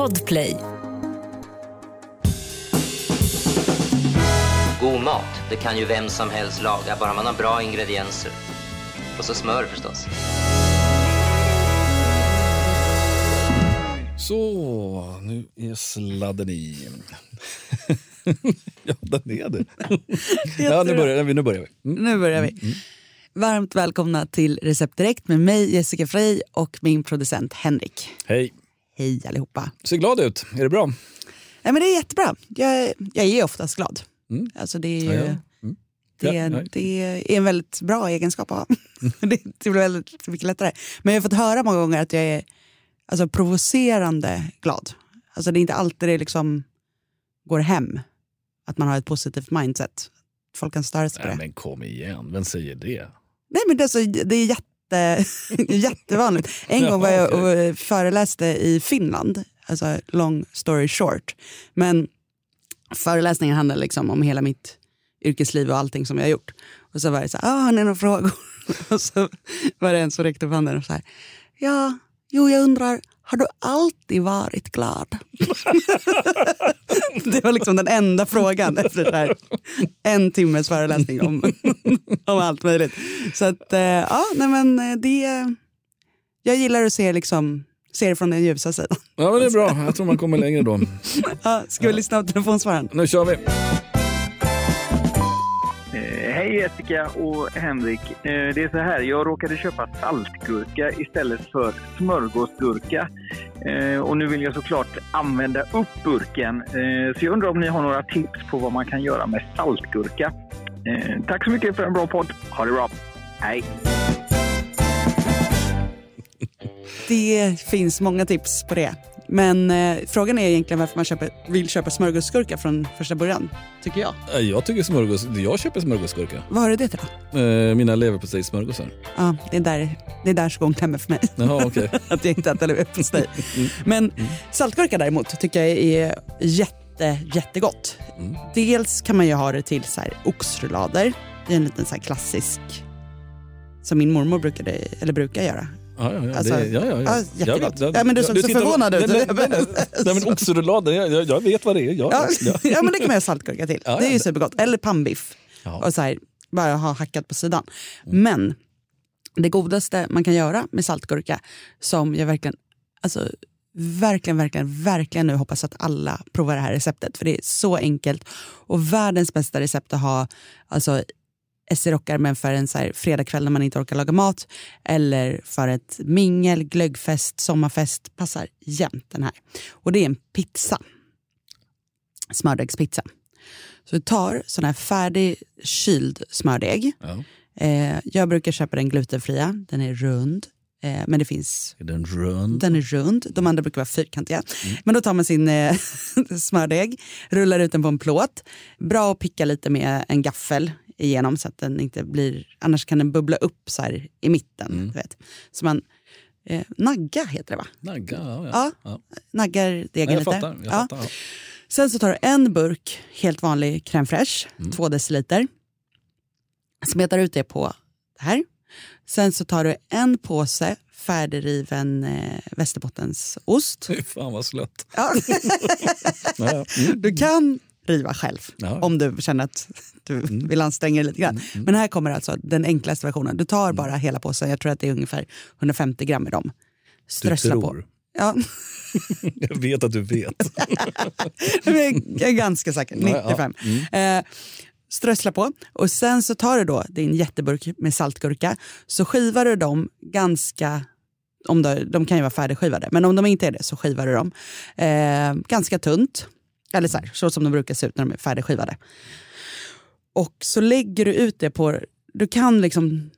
Podplay. God mat, det kan ju vem som helst laga, bara man har bra ingredienser. Och så smör förstås. Så, nu är sladden i. ja, den är det. ja, nu börjar, vi. nu börjar vi. Mm. Nu börjar vi. Varmt välkomna till Recept Direkt med mig Jessica Frey och min producent Henrik. Hej. Hej allihopa. Ser glad ut. Är det bra? Nej, men det är jättebra. Jag, jag är oftast glad. Mm. Alltså det, är, ju- ja. Mm. det, Ja, det är en väldigt bra egenskap att ha. det, det blir väldigt mycket lättare. Men jag har fått höra många gånger att jag är alltså, provocerande glad. Alltså det är inte alltid det liksom går hem. Att man har ett positivt mindset. Folk kan störa sig på det. men kom igen, vem säger det? Nej men det är, så, det är jätte, jättevanligt. En gång var jag och föreläste i Finland, alltså long story short. Men föreläsningen handlade liksom om hela mitt yrkesliv och allting som jag har gjort. Och så var det så här, ah, har ni några frågor? och så var det en som räckte upp handen och så här, ja, jo jag undrar, har du alltid varit glad? det var liksom den enda frågan efter här, en timmes föreläsning om, om allt möjligt. Så att, eh, ja, nej men eh, det... Jag gillar att se, liksom, se det från den ljusa sidan. Ja, men det är bra. Jag tror man kommer längre då. Ja, ska vi lyssna på telefonsvararen? Nu kör vi. Eh, Hej Jessica och Henrik. Det är så här, jag råkade köpa saltgurka istället för smörgåsgurka. Eh, och nu vill jag såklart använda upp burken. Eh, så jag undrar om ni har några tips på vad man kan göra med saltgurka. Eh, tack så mycket för en bra podd. Ha det bra. Hej! Det finns många tips på det. Men eh, frågan är egentligen varför man köper, vill köpa smörgåsgurka från första början, tycker jag. Eh, Jag tycker smörgås... Jag köper smörgåsgurka. Vad har du det till då? Eh, Mina leverpastejsmörgåsar. Ja, det är där, det är där skon klämmer för mig. Jaha, okej. att jag inte äter leverpastej. Men saltgurka däremot tycker jag är jätte, jättegott. Mm. Dels kan man ju ha det till så här oxrullader. Det är en liten så klassisk som min mormor brukade, eller brukar göra. Ja, ja, ja. Alltså, det, ja, ja, ja. ja, Jag jättegott. vet, jag- Ja, men du såg så tittar- förvånad ut. Nej, men- nej, nej, men oxrullader, jag, jag, vet vad det är. Ja, Ja, ja. men det kan man göra saltgurka till. Ja, det är ju supergott. Eller pannbiff. Ja. Och så här, bara ha hackat på sidan. Mm. Men det godaste man kan göra med saltgurka som jag verkligen, alltså verkligen, verkligen, verkligen nu hoppas att alla provar det här receptet. För det är så enkelt och världens bästa recept att ha alltså SE-rockar men för en så här fredagkväll när man inte orkar laga mat eller för ett mingel, glöggfest, sommarfest. Passar jämt den här. Och det är en pizza. Smördegspizza. Så du tar sån här färdig kyld smördeg. Ja. Eh, jag brukar köpa den glutenfria. Den är rund. Eh, men det finns Är den rund? den är rund, de andra brukar vara fyrkantiga. Men då tar man sin eh, smördeg, rullar ut den på en plåt. Bra att picka lite med en gaffel igenom så att den inte blir, annars kan den bubbla upp så här i mitten. Du vet. Så man, eh, nagga heter det va? Nagga, ja. ja. Ja, naggar degen lite. fattar. Jag ja. fattar. Sen så tar du en burk helt vanlig crème fraîche, två deciliter. Smetar ut det på det här. Sen så tar du en påse färdigriven eh, Västerbottensost. Fy fan vad slött. Ja. Mm. Du kan riva själv Ja. om du känner att du vill anstränga dig lite grann. Men här kommer alltså den enklaste versionen. Du tar bara hela påsen, jag tror att det är ungefär 150 gram i dem. Du Strössla på. tror. Ja, Jag vet att du vet. jag är ganska säker. Ja, ja. 95. Eh, strössla på och sen så tar du då din jätteburk med saltgurka så skivar du dem ganska om de, de kan ju vara färdigskivade, men om de inte är det så skivar du dem eh, ganska tunt. Eller så, här, så som de brukar se ut när de är färdigskivade. Och så lägger du ut det på, du kan liksom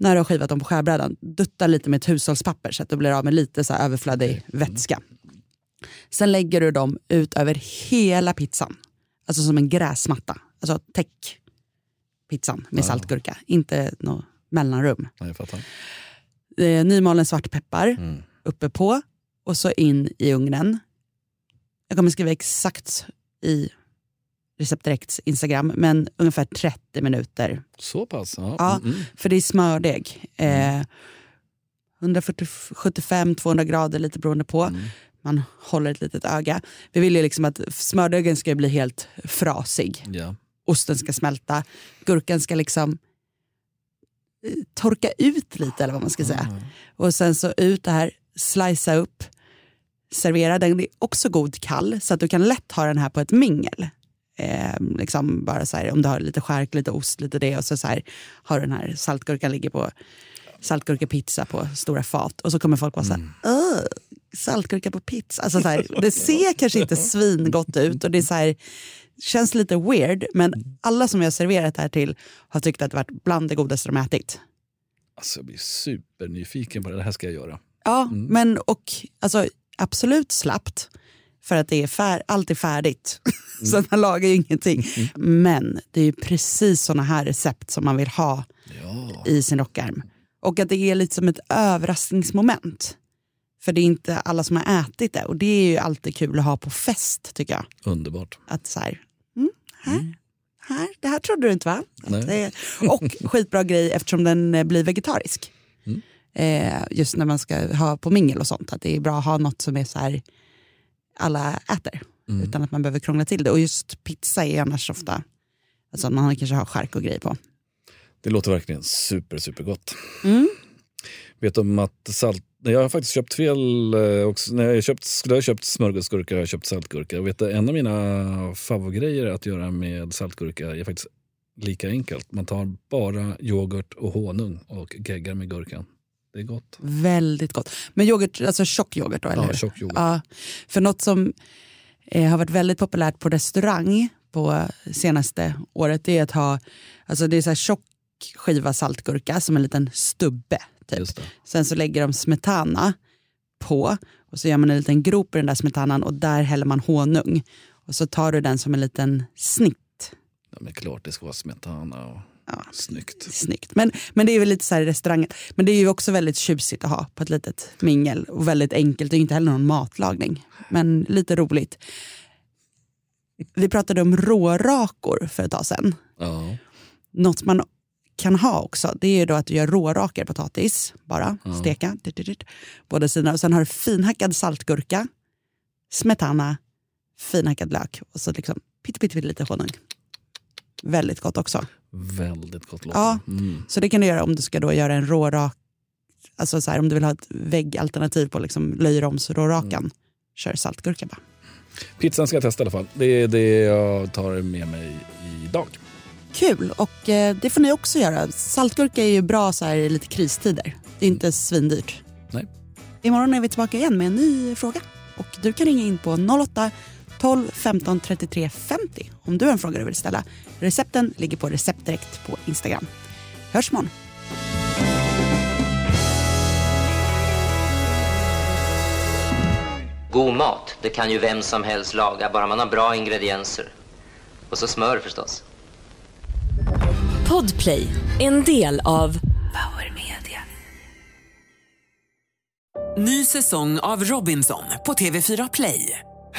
när du har skivat dem på skärbrädan, dutta lite med ett hushållspapper så att du blir av med lite så överflödig vätska. Sen lägger du dem ut över hela pizzan. Alltså som en gräsmatta. Alltså täck pizzan med saltgurka. Inte något mellanrum. Nej, jag. Eh, nymalen svartpeppar Mm. uppe på och så in i ugnen. Jag kommer skriva exakt i Recept Direkts Instagram, men ungefär 30 minuter. Så pass? Ja. Ja, Mm, mm. För det är smördeg. Eh, 175-200 grader lite beroende på. Mm. man håller ett litet öga. Vi vill ju liksom att smördegen ska bli helt frasig. Ja. Osten ska smälta, gurkan ska liksom eh, torka ut lite eller vad man ska säga. Mm. Och sen så ut det här, slicea upp, servera. Den är också god kall så att du kan lätt ha den här på ett mingel. Eh, liksom bara så här, om du har lite skärk, lite ost, lite det och så, så här, har den här saltgurkan ligger på saltgurkapizza på stora fat och så kommer folk bara så här, "Åh, saltgurka på pizza. Alltså så här, det ser kanske inte svingott ut och det är så här, känns lite weird men alla som jag serverat det här till har tyckt att det varit bland det godaste de ätit. Alltså, jag blir supernyfiken på det. Det här ska jag göra. Ja, men och alltså, absolut slappt. För att det är fär, allt är färdigt. så man lagar ju ingenting. Men det är ju precis såna här recept som man vill ha Ja. i sin rockarm. Och att det är lite som ett överraskningsmoment. För det är inte alla som har ätit det. Och det är ju alltid kul att ha på fest tycker jag. Underbart. Att så här, mm, här, här, det här trodde du inte va? Att och skitbra grej eftersom den eh, blir vegetarisk. Eh, just när man ska ha på mingel och sånt. Att det är bra att ha något som är så här alla äter. Mm. Utan att man behöver krångla till det. Och just pizza är annars ofta, alltså man kanske har skärk och grejer på. Det låter verkligen super, super gott. Mm. Vet om att salt... Jag har faktiskt köpt fel. eh, Också. När jag har köpt, skulle jag ha köpt smörgåsgurka har jag köpt saltgurka. Vet, du, en av mina favoritgrejer att göra med saltgurka är faktiskt lika enkelt. Man tar bara yoghurt och honung och geggar med gurkan. Det är gott. Väldigt gott. Men yoghurt, alltså tjock yoghurt då, eller Ja, tjock yoghurt. Ja, för något som eh, har varit väldigt populärt på restaurang på senaste året det är att ha alltså det är så här tjock skiva saltgurka som en liten stubbe. Typ. Sen så lägger de smetana på och så gör man en liten grop i den där smetanan och där häller man honung. Och så tar du den som en liten snitt. Ja, men klart det ska vara smetana och Ja. snyggt. Snyggt. Men, men det är väl lite så här i restaurangen. Men det är ju också väldigt tjusigt att ha på ett litet mingel. Och väldigt enkelt. Det är ju inte heller någon matlagning. Men lite roligt. Vi pratade om rårakor för ett tag sedan. Ja. Något man kan ha också, det är ju då att du gör rårakor potatis, bara Ja. steka, dit, dit, dit, båda sidorna. Och sen har du finhackad saltgurka, smetana, finhackad lök och så liksom pytte, pytte, pytte lite honung. Väldigt gott också. Väldigt gott låter Ja. mm. Så det kan du göra om du ska då göra en rårak, alltså så här, om du vill ha ett väggalternativ på liksom löjromsrårakan. Kör saltgurka bara. Pizzan ska jag testa i alla fall. Det är det jag tar med mig idag. Kul och eh, det får ni också göra. Saltgurka är ju bra så här i lite kristider. Det är inte svindyrt. Nej. Imorgon är vi tillbaka igen med en ny fråga. Och du kan ringa in på 08 12 15 33 50 om du har en fråga du vill ställa. Recepten ligger på receptdirekt på Instagram. Hörs imorgon. God mat, det kan ju vem som helst laga, bara man har bra ingredienser. Och så smör förstås. Podplay, en del av Power Media. Ny säsong av Robinson på TV4 Play.